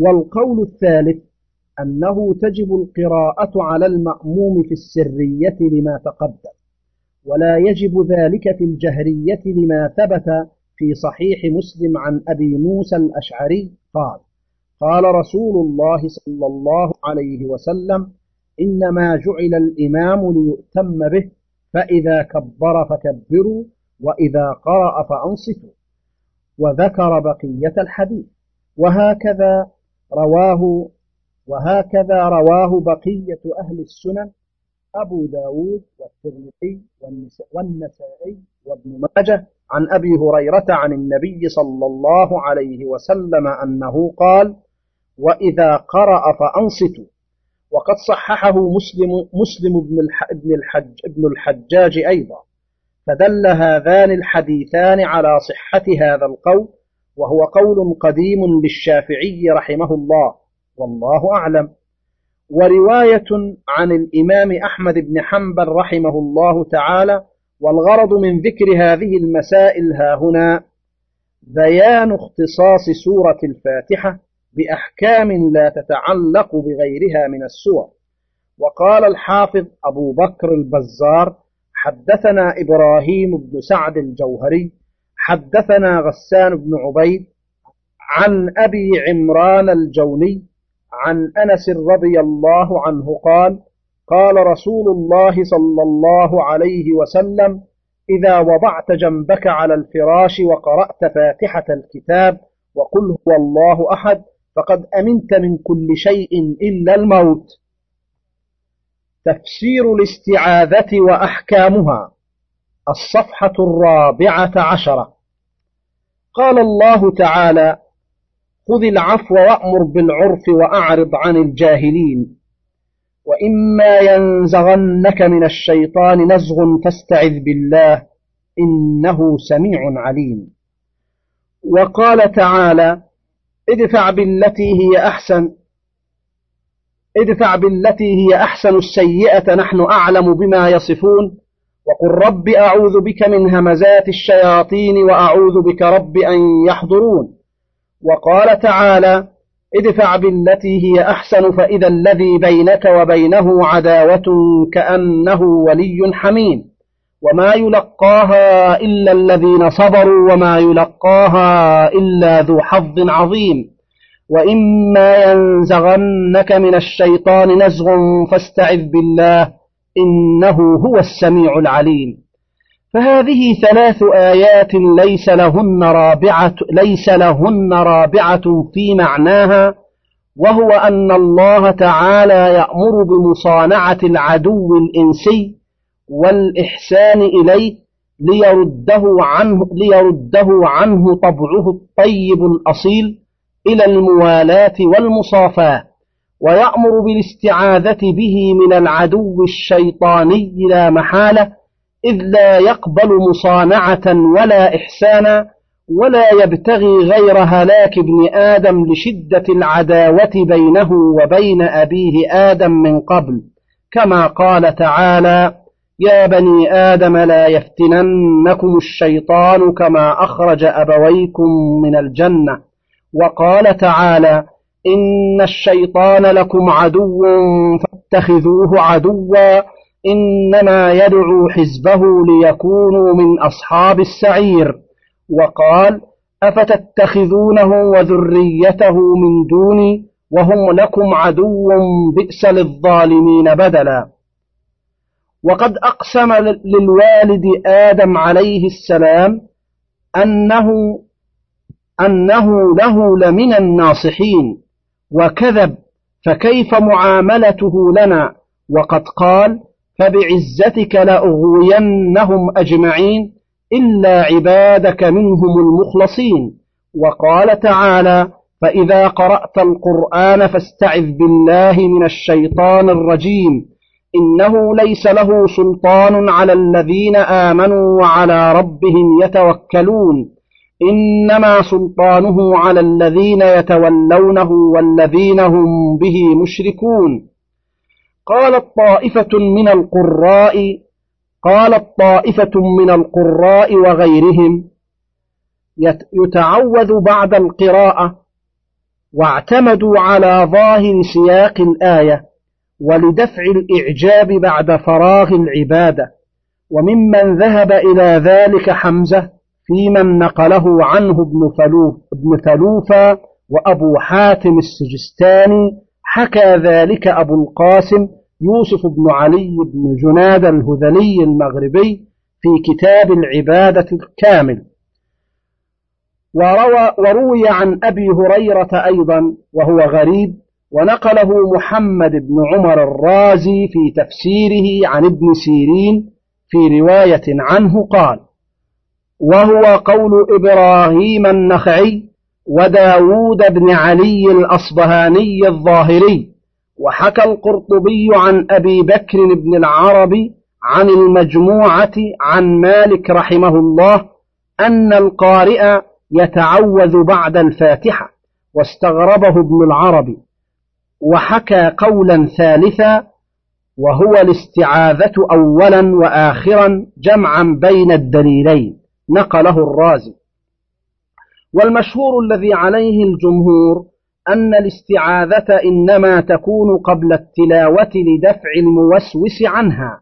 والقول الثالث أنه تجب القراءة على المأموم في السرية لما تقدم ولا يجب ذلك في الجهرية لما ثبت في صحيح مسلم عن أبي موسى الأشعري قال قال رسول الله صلى الله عليه وسلم إنما جعل الإمام ليؤتم به فإذا كبر فكبروا وإذا قرأ فأنصتوا وذكر بقية الحديث وهكذا رواه وهكذا رواه بقية أهل السنن أبو داود والترمذي والنسائي وابن ماجه عن أبي هريرة عن النبي صلى الله عليه وسلم أنه قال وإذا قرأ فأنصتوا وقد صححه مسلم, مسلم بن, ابن, الحج ابن الحجاج أيضا. فدل هذان الحديثان على صحة هذا القول وهو قول قديم للشافعي رحمه الله والله أعلم. ورواية عن الإمام أحمد بن حنبل رحمه الله تعالى والغرض من ذكر هذه المسائل ها هنا بيان اختصاص سورة الفاتحة بأحكام لا تتعلق بغيرها من السور. وقال الحافظ أبو بكر البزار حدثنا إبراهيم بن سعد الجوهري حدثنا غسان بن عبيد عن أبي عمران الجوني عن أنس رضي الله عنه قال قال رسول الله صلى الله عليه وسلم إذا وضعت جنبك على الفراش وقرأت فاتحة الكتاب وقل هو الله أحد فقد أمنت من كل شيء إلا الموت. تفسير الاستعاذة وأحكامها. الصفحة الرابعة عشرة قال الله تعالى خذ العفو وأمر بالعرف وأعرض عن الجاهلين. وإما ينزغنك من الشيطان نزغ فاستعذ بالله إنه سميع عليم. وقال تعالى ادفع بالتي هي أحسن ادفع بالتي هي أحسن السيئة نحن أعلم بما يصفون. وقل رب أعوذ بك من همزات الشياطين وأعوذ بك رب أن يحضرون. وقال تعالى ادفع بالتي هي أحسن فإذا الذي بينك وبينه عداوة كأنه ولي حميم. وما يلقاها إلا الذين صبروا وما يلقاها إلا ذو حظ عظيم. وإما ينزغنك من الشيطان نزغ فاستعذ بالله. إنه هو السميع العليم. فهذه ثلاث آيات ليس لهن رابعة ليس لهن رابعة في معناها وهو أن الله تعالى يأمر بمصانعة العدو الإنسي والإحسان إليه ليرده عنه ليرده عنه طبعه الطيب الأصيل إلى الموالاة والمصافاة. ويأمر بالاستعاذة به من العدو الشيطاني لا محالة إذ لا يقبل مصانعة ولا إحسانا ولا يبتغي غير هلاك ابن آدم لشدة العداوة بينه وبين أبيه آدم من قبل. كما قال تعالى يا بني آدم لا يفتننكم الشيطان كما أخرج أبويكم من الجنة. وقال تعالى إن الشيطان لكم عدو فاتخذوه عدوا إنما يدعو حزبه ليكونوا من أصحاب السعير وقال أفتتخذونه وذريته من دوني وهم لكم عدو بئس للظالمين بدلا وقد أقسم للوالد آدم عليه السلام أنه أنه له لمن الناصحين وكذب فكيف معاملته لنا؟ وقد قال فبعزتك لأغوينهم أجمعين إلا عبادك منهم المخلصين. وقال تعالى فإذا قرأت القرآن فاستعذ بالله من الشيطان الرجيم. إنه ليس له سلطان على الذين آمنوا وعلى ربهم يتوكلون. إنما سلطانه على الذين يتولونه والذين هم به مشركون. قالت طائفة من القراء قالت طائفة من القراء وغيرهم يتعوذ بعد القراءة واعتمدوا على ظاهر سياق الآية ولدفع الإعجاب بعد فراغ العبادة وممن ذهب إلى ذلك حمزة في من نقله عنه ابن, فلوف ابن ثلوفة وأبو حاتم السجستاني حكى ذلك أبو القاسم يوسف بن علي بن جناد الهذلي المغربي في كتاب العبادة الكامل. وروى, وروي عن أبي هريرة أيضا وهو غريب ونقله محمد بن عمر الرازي في تفسيره عن ابن سيرين في رواية عنه قال وهو قول إبراهيم النخعي وداود بن علي الأصبهاني الظاهري وحكى القرطبي عن أبي بكر بن العربي عن المجموعة عن مالك رحمه الله أن القارئ يتعوذ بعد الفاتحة واستغربه ابن العربي وحكى قولا ثالثا وهو الاستعاذة أولا وآخرا جمعا بين الدليلين. نقله الرازي. والمشهور الذي عليه الجمهور أن الاستعاذة إنما تكون قبل التلاوة لدفع الموسوس عنها.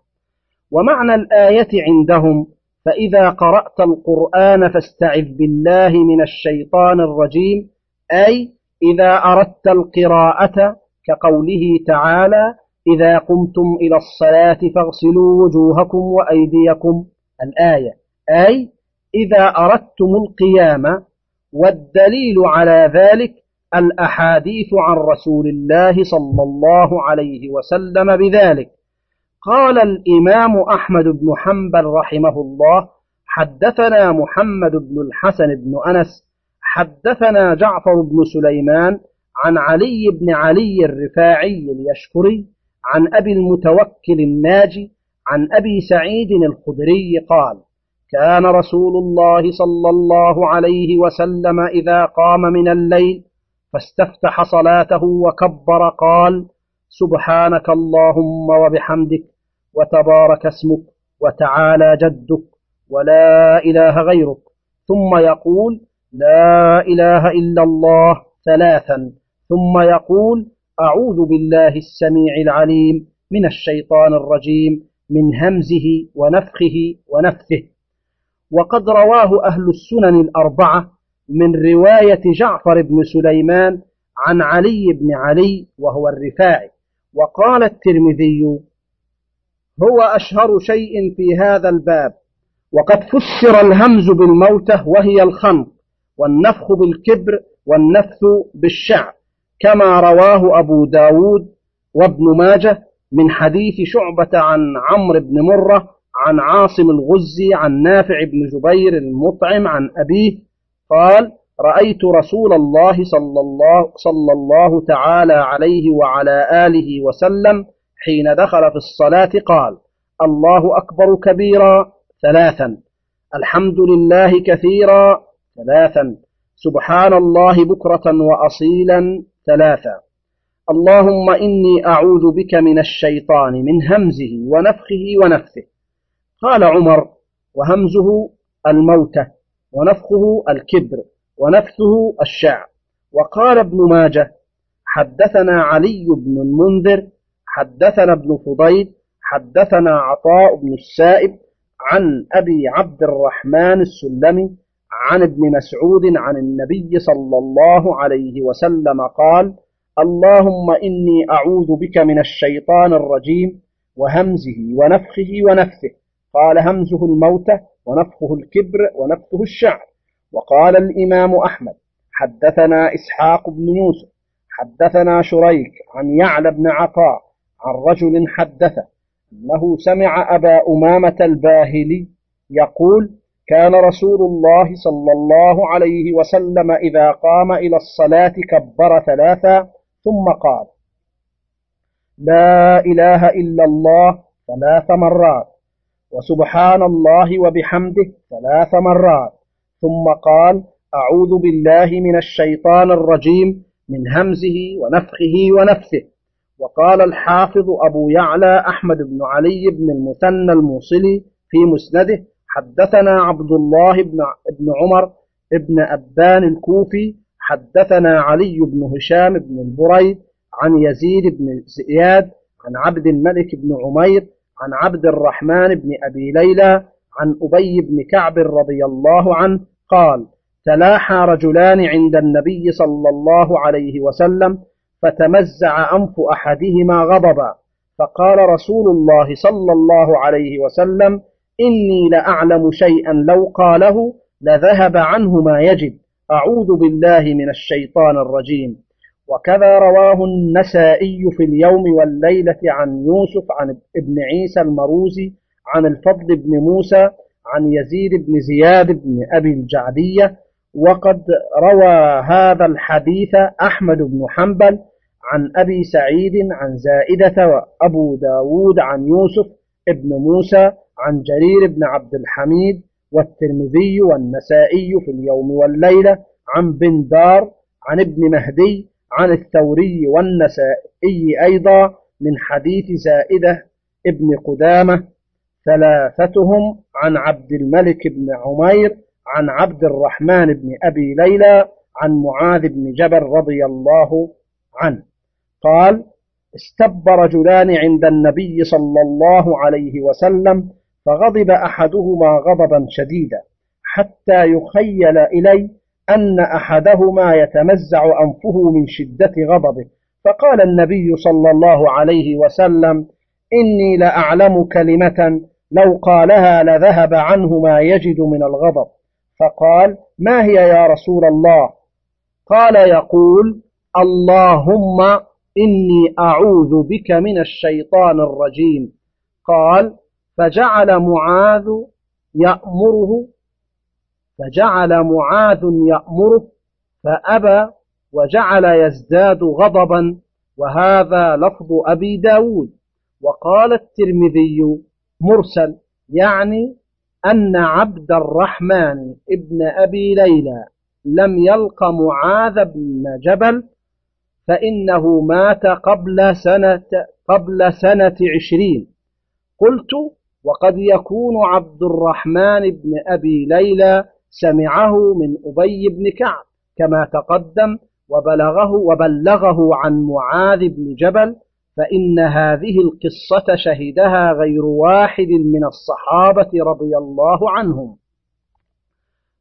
ومعنى الآية عندهم فإذا قرأت القرآن فاستعذ بالله من الشيطان الرجيم أي إذا أردت القراءة كقوله تعالى إذا قمتم إلى الصلاة فاغسلوا وجوهكم وأيديكم. الآية أي إذا أردتم القيام والدليل على ذلك الأحاديث عن رسول الله صلى الله عليه وسلم بذلك. قال الإمام أحمد بن حنبل رحمه الله حدثنا محمد بن الحسن بن أنس حدثنا جعفر بن سليمان عن علي بن علي الرفاعي اليشكري عن أبي المتوكل الناجي عن أبي سعيد الخدري قال كان رسول الله صلى الله عليه وسلم إذا قام من الليل فاستفتح صلاته وكبر قال سبحانك اللهم وبحمدك وتبارك اسمك وتعالى جدك ولا إله غيرك. ثم يقول لا إله إلا الله ثلاثا. ثم يقول أعوذ بالله السميع العليم من الشيطان الرجيم من همزه ونفخه ونفثه. وقد رواه أهل السنن الأربعة من رواية جعفر بن سليمان عن علي بن علي وهو الرفاعي. وقال الترمذي هو أشهر شيء في هذا الباب. وقد فسر الهمز بالموتة وهي الخنق والنفخ بالكبر والنفث بالشعر كما رواه أبو داود وابن ماجه من حديث شعبة عن عمرو بن مرة عن عاصم الغزي عن نافع بن جبير المطعم عن أبيه قال رأيت رسول الله صلى الله, صلى الله تعالى عليه وعلى آله وسلم حين دخل في الصلاة قال الله أكبر كبيرا ثلاثا الحمد لله كثيرا ثلاثا سبحان الله بكرة وأصيلا ثلاثا اللهم إني أعوذ بك من الشيطان من همزه ونفخه ونفثه قال عمر وهمزه الموتة ونفخه الكبر ونفثه الشعر. وقال ابن ماجه حدثنا علي بن المنذر حدثنا ابن فضيل حدثنا عطاء بن السائب عن أبي عبد الرحمن السلمي عن ابن مسعود عن النبي صلى الله عليه وسلم قال اللهم إني أعوذ بك من الشيطان الرجيم وهمزه ونفخه ونفثه. قال همزه الموتة ونفخه الكبر ونفثه الشعر. وقال الإمام أحمد حدثنا إسحاق بن يوسف حدثنا شريك عن يعلى بن عطاء عن رجل حدثه أنه سمع أبا أمامة الباهلي يقول كان رسول الله صلى الله عليه وسلم إذا قام إلى الصلاة كبر ثلاثا ثم قال لا إله إلا الله ثلاث مرات. وسبحان الله وبحمده ثلاث مرات. ثم قال أعوذ بالله من الشيطان الرجيم من همزه ونفخه ونفثه. وقال الحافظ أبو يعلى أحمد بن علي بن المثنى الموصلي في مسنده حدثنا عبد الله بن, عمر بن أبان الكوفي حدثنا علي بن هشام بن البريد عن يزيد بن زياد عن عبد الملك بن عمير عن عبد الرحمن بن أبي ليلى عن أبي بن كعب رضي الله عنه قال تلاحى رجلان عند النبي صلى الله عليه وسلم فتمزع أنف أحدهما غضبا فقال رسول الله صلى الله عليه وسلم إني لأعلم شيئا لو قاله لذهب عنه ما يجب أعوذ بالله من الشيطان الرجيم. وكذا رواه النسائي في اليوم والليلة عن يوسف عن ابن عيسى المروزي عن الفضل بن موسى عن يزيد بن زياد بن أبي الجعدية وقد روى هذا الحديث أحمد بن حنبل عن أبي سعيد عن زائدة وأبو داود عن يوسف ابن موسى عن جرير بن عبد الحميد والترمذي والنسائي في اليوم والليلة عن بن دار عن ابن مهدي عن الثوري والنسائي أيضا من حديث زائدة ابن قدامة ثلاثتهم عن عبد الملك بن عمير عن عبد الرحمن بن أبي ليلى عن معاذ بن جبل رضي الله عنه. قال استب رجلان عند النبي صلى الله عليه وسلم فغضب أحدهما غضبا شديدا حتى يخيل إلي أن أحدهما يتمزع أنفه من شدة غضبه. فقال النبي صلى الله عليه وسلم إني لأعلم كلمة لو قالها لذهب عنه ما يجد من الغضب. فقال ما هي يا رسول الله؟ قال يقول اللهم إني أعوذ بك من الشيطان الرجيم. قال فجعل معاذ يأمره فجعل معاذ يأمره فأبى وجعل يزداد غضبا وهذا لفظ أبي داود. وقال الترمذي مرسل يعني أن عبد الرحمن ابن أبي ليلى لم يلق معاذ بن جبل فإنه مات قبل سنة, قبل سنة عشرين. قلت وقد يكون عبد الرحمن بن أبي ليلى سمعه من أبي بن كعب كما تقدم وبلغه وبلغه عن معاذ بن جبل فإن هذه القصة شهدها غير واحد من الصحابة رضي الله عنهم.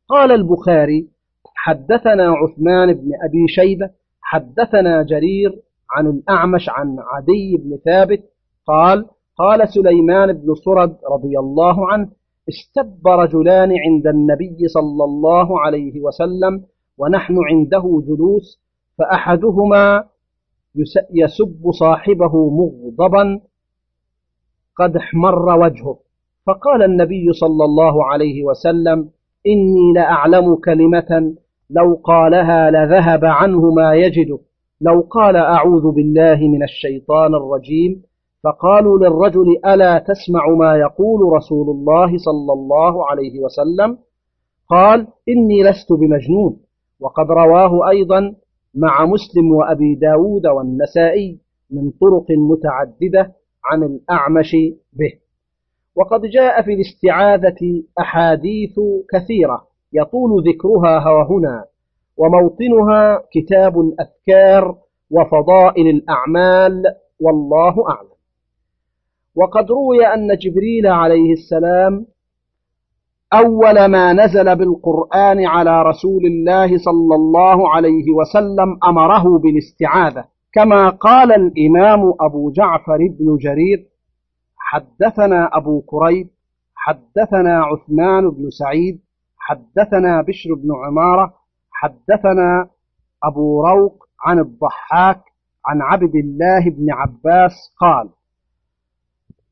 قال البخاري حدثنا عثمان بن أبي شيبة حدثنا جرير عن الأعمش عن عدي بن ثابت قال قال سليمان بن صرد رضي الله عنه استب رجلان عند النبي صلى الله عليه وسلم ونحن عنده جلوس فأحدهما يسب صاحبه مغضبا قد احمر وجهه. فقال النبي صلى الله عليه وسلم إني لأعلم كلمة لو قالها لذهب عنه ما يجده. لو قال أعوذ بالله من الشيطان الرجيم فقالوا للرجل ألا تسمع ما يقول رسول الله صلى الله عليه وسلم؟ قال إني لست بمجنون وقد رواه أيضا مع مسلم وأبي داود والنسائي من طرق متعددة عن الأعمش به. وقد جاء في الاستعاذة أحاديث كثيرة يطول ذكرها هنا وموطنها كتاب الأذكار وفضائل الأعمال والله أعلم. وقد روي أن جبريل عليه السلام أول ما نزل بالقرآن على رسول الله صلى الله عليه وسلم أمره بالاستعاذة. كما قال الإمام أبو جعفر بن جرير حدثنا أبو كريب حدثنا عثمان بن سعيد حدثنا بشر بن عمارة حدثنا أبو روق عن الضحاك عن عبد الله بن عباس قال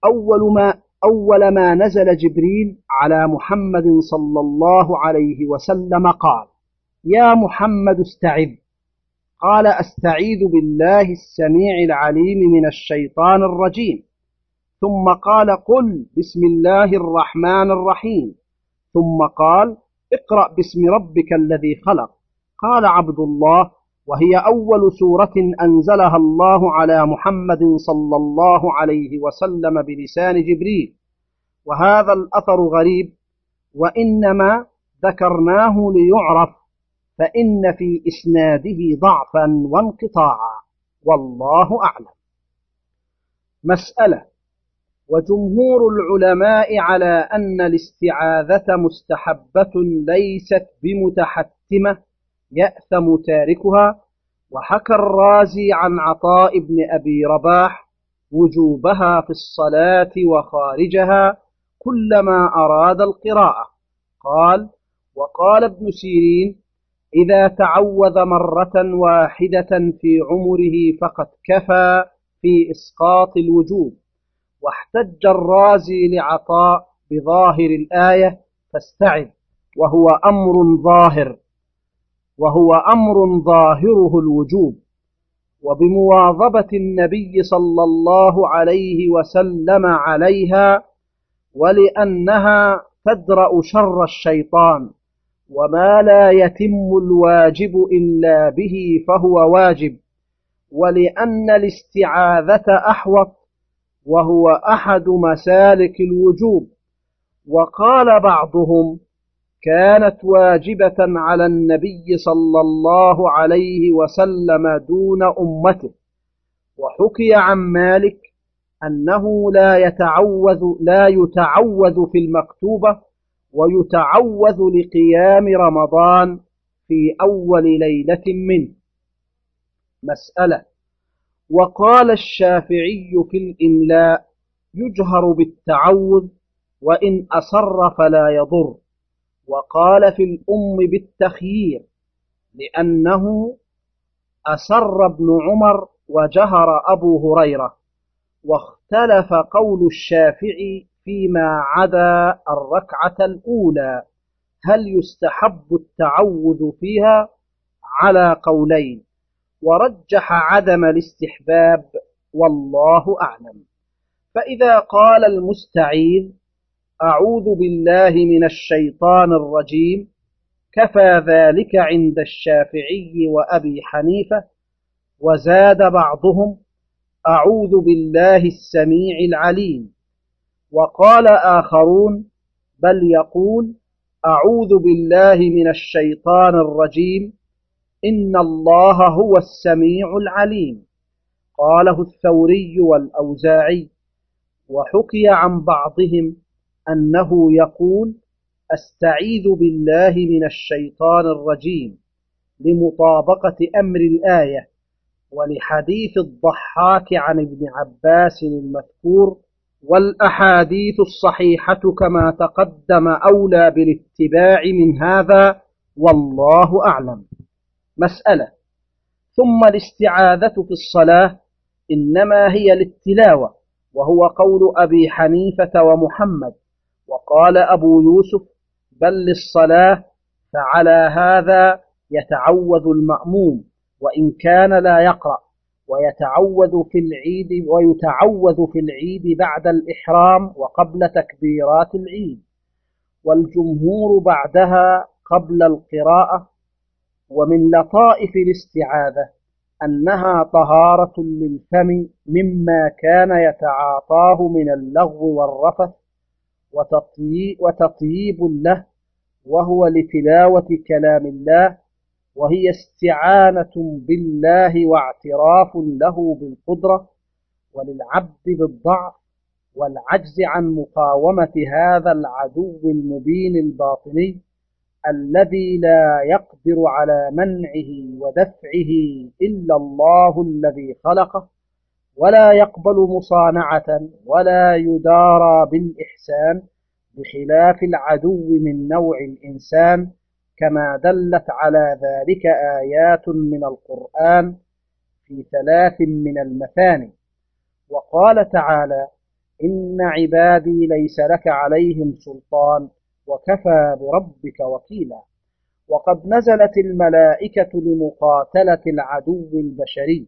أول ما أول ما نزل جبريل على محمد صلى الله عليه وسلم قال يا محمد استعذ. قال أستعيذ بالله السميع العليم من الشيطان الرجيم. ثم قال قل بسم الله الرحمن الرحيم. ثم قال اقرأ باسم ربك الذي خلق. قال عبد الله وهي أول سورة أنزلها الله على محمد صلى الله عليه وسلم بلسان جبريل. وهذا الأثر غريب وإنما ذكرناه ليعرف فإن في إسناده ضعفا وانقطاعا والله أعلم. مسألة وجمهور العلماء على أن الاستعاذة مستحبة ليست بمتحتمة يأثم تاركها. وحكى الرازي عن عطاء بن أبي رباح وجوبها في الصلاة وخارجها كلما أراد القراءة. قال وقال ابن سيرين إذا تعوذ مرة واحدة في عمره فقد كفى في إسقاط الوجوب. واحتج الرازي لعطاء بظاهر الآية فاستعذ وهو أمر ظاهر. وهو أمر ظاهره الوجوب. وبمواظبة النبي صلى الله عليه وسلم عليها ولأنها تدرأ شر الشيطان وما لا يتم الواجب إلا به فهو واجب ولأن الاستعاذة أحوط وهو أحد مسالك الوجوب. وقال بعضهم كانت واجبة على النبي صلى الله عليه وسلم دون أمته. وحكي عن مالك أنه لا يتعوذ لا يتعوذ في المكتوبة ويتعوذ لقيام رمضان في أول ليلة منه. مسألة. وقال الشافعي في الإملاء يجهر بالتعوذ وإن أصر فلا يضر. وقال في الأم بالتخيير لأنه أسر ابن عمر وجهر أبو هريرة واختلف قول الشافعي فيما عدا الركعة الأولى هل يستحب التعوذ فيها؟ على قولين ورجح عدم الاستحباب والله أعلم. فإذا قال المستعيذ أعوذ بالله من الشيطان الرجيم. كفى ذلك عند الشافعي وأبي حنيفة وزاد بعضهم. أعوذ بالله السميع العليم. وقال آخرون بل يقول أعوذ بالله من الشيطان الرجيم. إن الله هو السميع العليم. قاله الثوري والأوزاعي وحكي عن بعضهم أنه يقول أستعيذ بالله من الشيطان الرجيم لمطابقة أمر الآية ولحديث الضحاك عن ابن عباس المذكور والأحاديث الصحيحة كما تقدم أولى بالاتباع من هذا والله أعلم. مسألة. ثم الاستعاذة في الصلاة إنما هي للتلاوة وهو قول أبي حنيفة ومحمد وقال أبو يوسف بل للصلاة فعلى هذا يتعوذ المأموم وإن كان لا يقرأ ويتعوذ في العيد ويتعوذ في العيد بعد الإحرام وقبل تكبيرات العيد. والجمهور بعدها قبل القراءة ومن لطائف الاستعاذة أنها طهارة للفم مما كان يتعاطاه من اللغو والرفث وتطييب له وهو لتلاوة كلام الله وهي استعانة بالله واعتراف له بالقدرة وللعبد بالضعف والعجز عن مقاومة هذا العدو المبين الباطني الذي لا يقدر على منعه ودفعه إلا الله الذي خلقه. ولا يقبل مصانعة ولا يدارى بالإحسان بخلاف العدو من نوع الإنسان كما دلت على ذلك آيات من القرآن في ثلاث من المثاني. وقال تعالى إن عبادي ليس لك عليهم سلطان وكفى بربك وكيلا. وقد نزلت الملائكة لمقاتلة العدو البشري.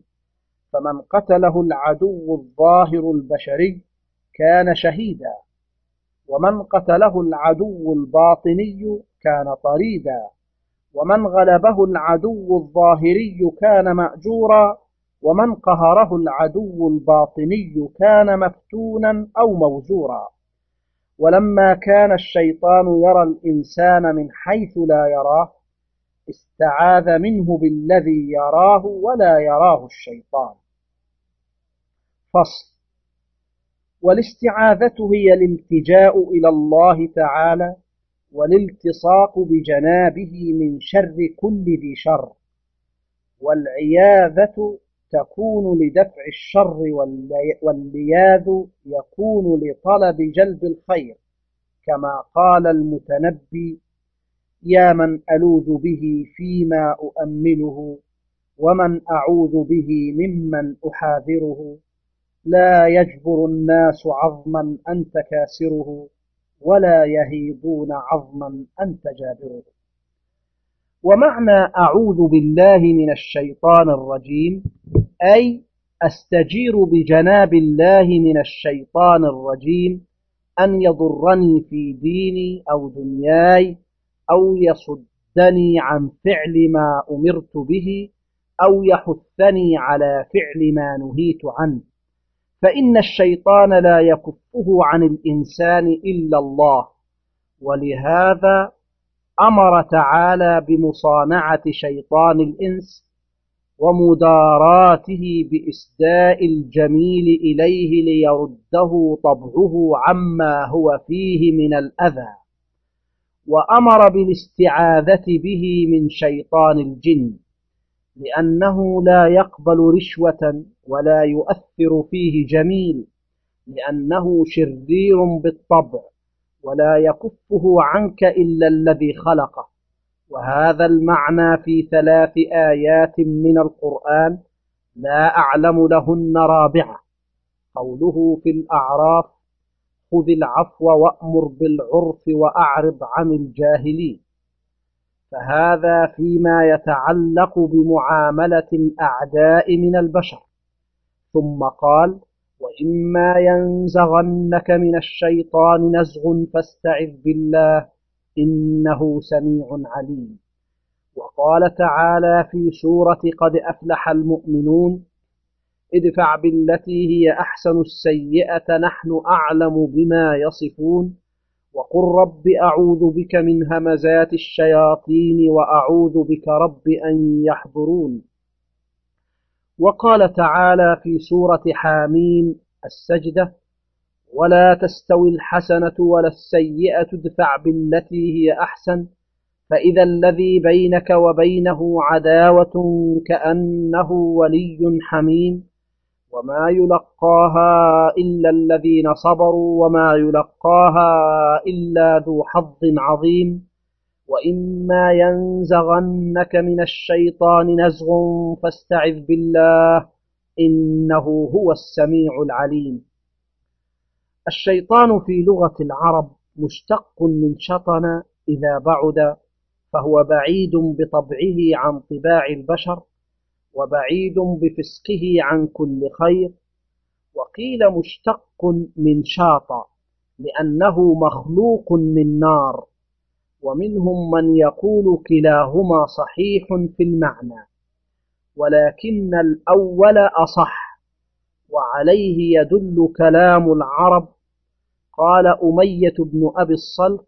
فمن قتله العدو الظاهر البشري كان شهيدا ومن قتله العدو الباطني كان طريدا ومن غلبه العدو الظاهري كان مأجورا ومن قهره العدو الباطني كان مفتونا أو موزورا. ولما كان الشيطان يرى الإنسان من حيث لا يراه استعاذ منه بالذي يراه ولا يراه الشيطان. فصل. والاستعاذة هي الالتجاء إلى الله تعالى والالتصاق بجنابه من شر كل ذي شر والعياذة تكون لدفع الشر واللياذ يكون لطلب جلب الخير كما قال المتنبي يا من ألوذ به فيما أؤمله ومن أعوذ به ممن أحاذره لا يجبر الناس عظما أنت كاسره ولا يهيضون عظما أنت جابره ومعنى أعوذ بالله من الشيطان الرجيم أي أستجير بجناب الله من الشيطان الرجيم أن يضرني في ديني أو دنياي أو يصدني عن فعل ما أمرت به أو يحثني على فعل ما نهيت عنه. فإن الشيطان لا يكفه عن الإنسان إلا الله. ولهذا أمر تعالى بمصانعة شيطان الإنس ومداراته بإسداء الجميل إليه ليرده طبعه عما هو فيه من الأذى. وأمر بالاستعاذة به من شيطان الجن لأنه لا يقبل رشوة ولا يؤثر فيه جميل لأنه شرير بالطبع ولا يكفه عنك إلا الذي خلقه. وهذا المعنى في ثلاث آيات من القرآن لا أعلم لهن رابعة قوله في الأعراف خذ العفو وأمر بالعرف وأعرض عن الجاهلين. فهذا فيما يتعلق بمعاملة الأعداء من البشر. ثم قال وإما ينزغنك من الشيطان نزغ فاستعذ بالله إنه سميع عليم. وقال تعالى في سورة قد أفلح المؤمنون ادفع بالتي هي أحسن السيئة نحن أعلم بما يصفون. وقل رب أعوذ بك من همزات الشياطين وأعوذ بك رب أن يحضرون. وقال تعالى في سورة حاميم السجدة ولا تستوي الحسنة ولا السيئة ادفع بالتي هي أحسن. فإذا الذي بينك وبينه عداوة كأنه ولي حميم. وما يلقاها إلا الذين صبروا وما يلقاها إلا ذو حظ عظيم وإما ينزغنك من الشيطان نزغ فاستعذ بالله إنه هو السميع العليم الشيطان في لغة العرب مشتق من شطن إذا بعد فهو بعيد بطبعه عن طباع البشر وبعيد بفسقه عن كل خير. وقيل مشتق من شاط لأنه مخلوق من نار. ومنهم من يقول كلاهما صحيح في المعنى ولكن الأول أصح. وعليه يدل كلام العرب قال أمية بن أبي الصلت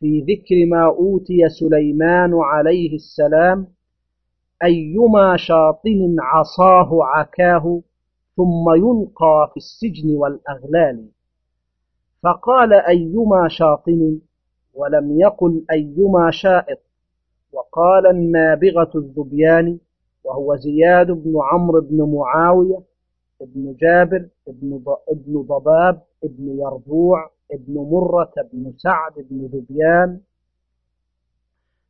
في ذكر ما أوتي سليمان عليه السلام أيما شاطن عصاه عكاه ثم يلقى في السجن والأغلال. فقال أيما شاطن ولم يقل أيما شائط. وقال النابغة الذبيان وهو زياد بن عمرو بن معاوية ابن جابر ابن ابن ضباب ابن يربوع ابن مرة بن سعد بن ذبيان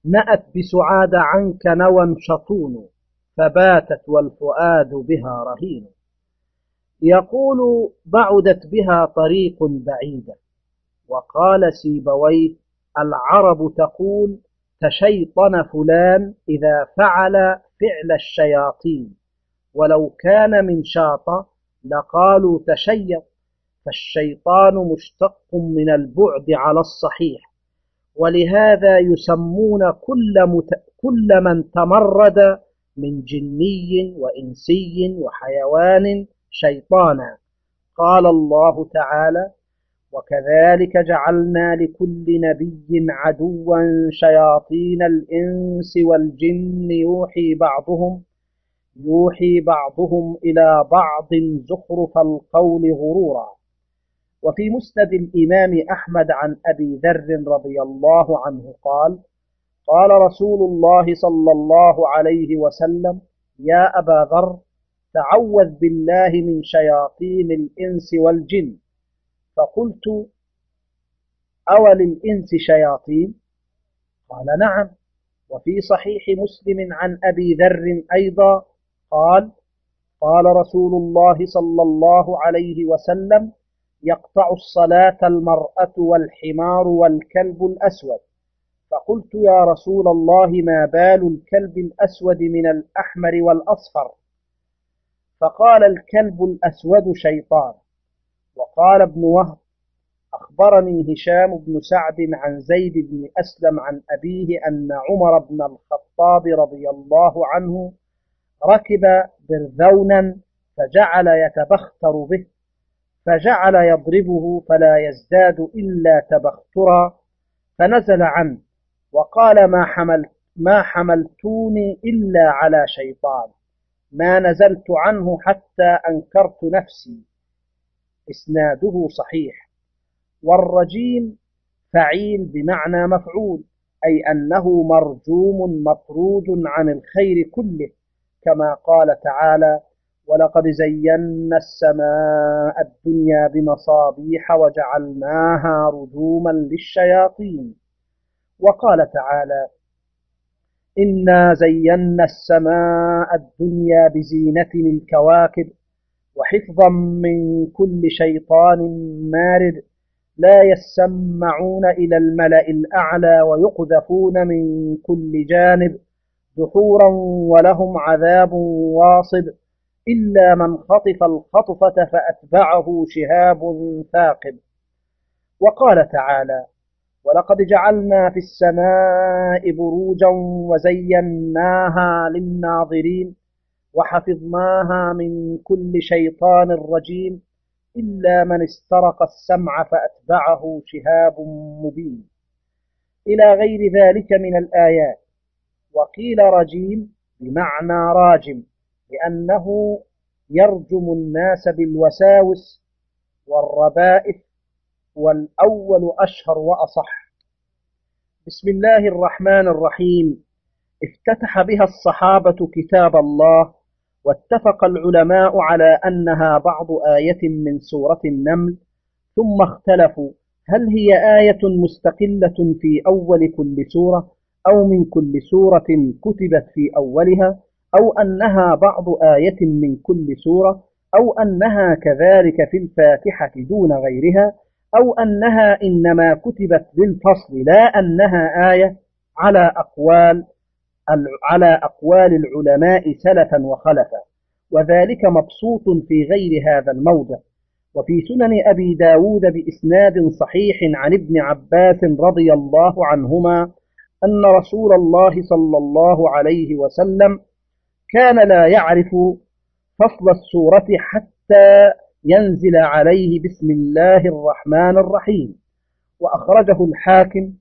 نأت بسعاد عنك نوى شطون فباتت والفؤاد بها رهين. يقول بعدت بها طريق بعيدة وقال سيبويه العرب تقول تشيطن فلان إذا فعل فعل الشياطين ولو كان من شاط لقالوا تشيط فالشيطان مشتق من البعد على الصحيح. ولهذا يسمون كل, مت... كل من تمرد من جني وإنسي وحيوان شيطانا. قال الله تعالى وكذلك جعلنا لكل نبي عدوا شياطين الإنس والجن. يوحي بعضهم يوحي بعضهم إلى بعض زخرف القول غرورا. وفي مسند الإمام أحمد عن أبي ذر رضي الله عنه قال قال رسول الله صلى الله عليه وسلم يا أبا ذر تعوذ بالله من شياطين الإنس والجن. فقلت أول الإنس شياطين؟ قال نعم. وفي صحيح مسلم عن أبي ذر أيضا قال قال رسول الله صلى الله عليه وسلم يقطع الصلاة المرأة والحمار والكلب الأسود. فقلت يا رسول الله ما بال الكلب الأسود من الأحمر والأصفر؟ فقال الكلب الأسود شيطان. وقال ابن وهب أخبرني هشام بن سعد عن زيد بن أسلم عن أبيه أن عمر بن الخطاب رضي الله عنه ركب برذونا فجعل يتبختر به. فجعل يضربه فلا يزداد إلا تبخترا فنزل عنه وقال ما حملت ما حملتوني إلا على شيطان ما نزلت عنه حتى أنكرت نفسي. إسناده صحيح. والرجيم فعيل بمعنى مفعول أي أنه مرجوم مطرود عن الخير كله كما قال تعالى ولقد زينا السماء الدنيا بمصابيح وجعلناها رجوما للشياطين. وقال تعالى إنا زينا السماء الدنيا بزينة الكواكب وحفظا من كل شيطان مارد لا يسمعون إلى الملأ الأعلى ويقذفون من كل جانب دحورا ولهم عذاب واصب إلا من خطف الخطفة فأتبعه شهاب ثاقب. وقال تعالى ولقد جعلنا في السماء بروجا وزيناها للناظرين وحفظناها من كل شيطان رجيم إلا من استرق السمع فأتبعه شهاب مبين. إلى غير ذلك من الآيات. وقيل رجيم بمعنى راجم. لأنه يرجم الناس بالوساوس والربائث والأول أشهر وأصح. بسم الله الرحمن الرحيم. افتتح بها الصحابة كتاب الله واتفق العلماء على أنها بعض آية من سورة النمل ثم اختلفوا هل هي آية مستقلة في أول كل سورة أو من كل سورة كتبت في أولها. أو أنها بعض آية من كل سورة أو أنها كذلك في الفاتحة دون غيرها أو أنها إنما كتبت للفصل لا أنها آية على أقوال على أقوال العلماء سلفا وخلفا. وذلك مبسوط في غير هذا الموضع. وفي سنن أبي داود بإسناد صحيح عن ابن عباس رضي الله عنهما أن رسول الله صلى الله عليه وسلم كان لا يعرف فصل السورة حتى ينزل عليه بسم الله الرحمن الرحيم. وأخرجه الحاكم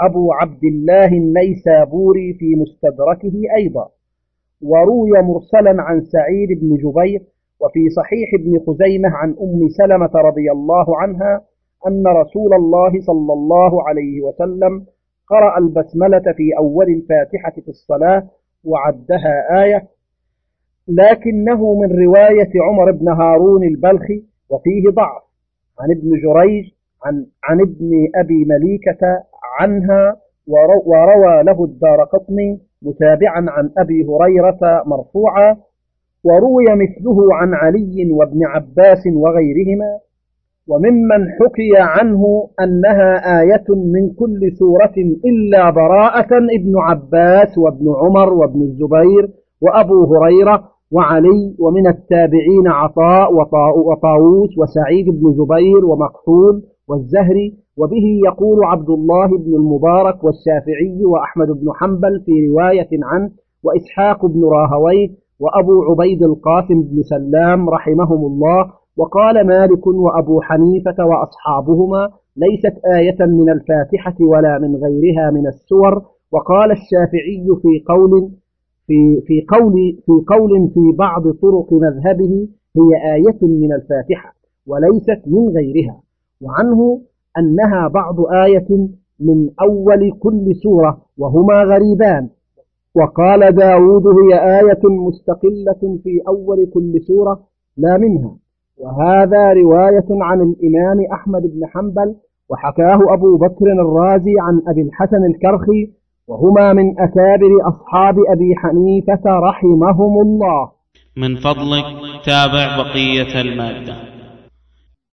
أبو عبد الله النيسابوري في مستدركه أيضا. وروي مرسلا عن سعيد بن جبير وفي صحيح ابن خزيمة عن أم سلمة رضي الله عنها أن رسول الله صلى الله عليه وسلم قرأ البسملة في أول الفاتحة في الصلاة وعدها آية لكنه من رواية عمر بن هارون البلخي وفيه ضعف. عن ابن جريج عن, عن ابن أبي مليكة عنها وروى له الدار قطني متابعا عن أبي هريرة مرفوعا وروي مثله عن علي وابن عباس وغيرهما. وممن حكي عنه أنها آية من كل سورة إلا براءة ابن عباس وابن عمر وابن الزبير وأبو هريرة وعلي ومن التابعين عطاء وطاووس وسعيد بن جبير ومقحول والزهري وبه يقول عبد الله بن المبارك والشافعي وأحمد بن حنبل في رواية عنه وإسحاق بن راهويه وأبو عبيد القاسم بن سلام رحمهم الله وقال مالك وأبو حنيفة وأصحابهما ليست آية من الفاتحة ولا من غيرها من السور وقال الشافعي في قول في في قول في قول في بعض طرق مذهبه هي آية من الفاتحة وليست من غيرها وعنه أنها بعض آية من أول كل سورة وهما غريبان. وقال داود هي آية مستقلة في أول كل سورة لا منها. وهذا رواية عن الإمام أحمد بن حنبل وحكاه أبو بكر الرازي عن أبي الحسن الكرخي وهما من أكابر أصحاب أبي حنيفة رحمهم الله. من فضلك تابع بقية المادة.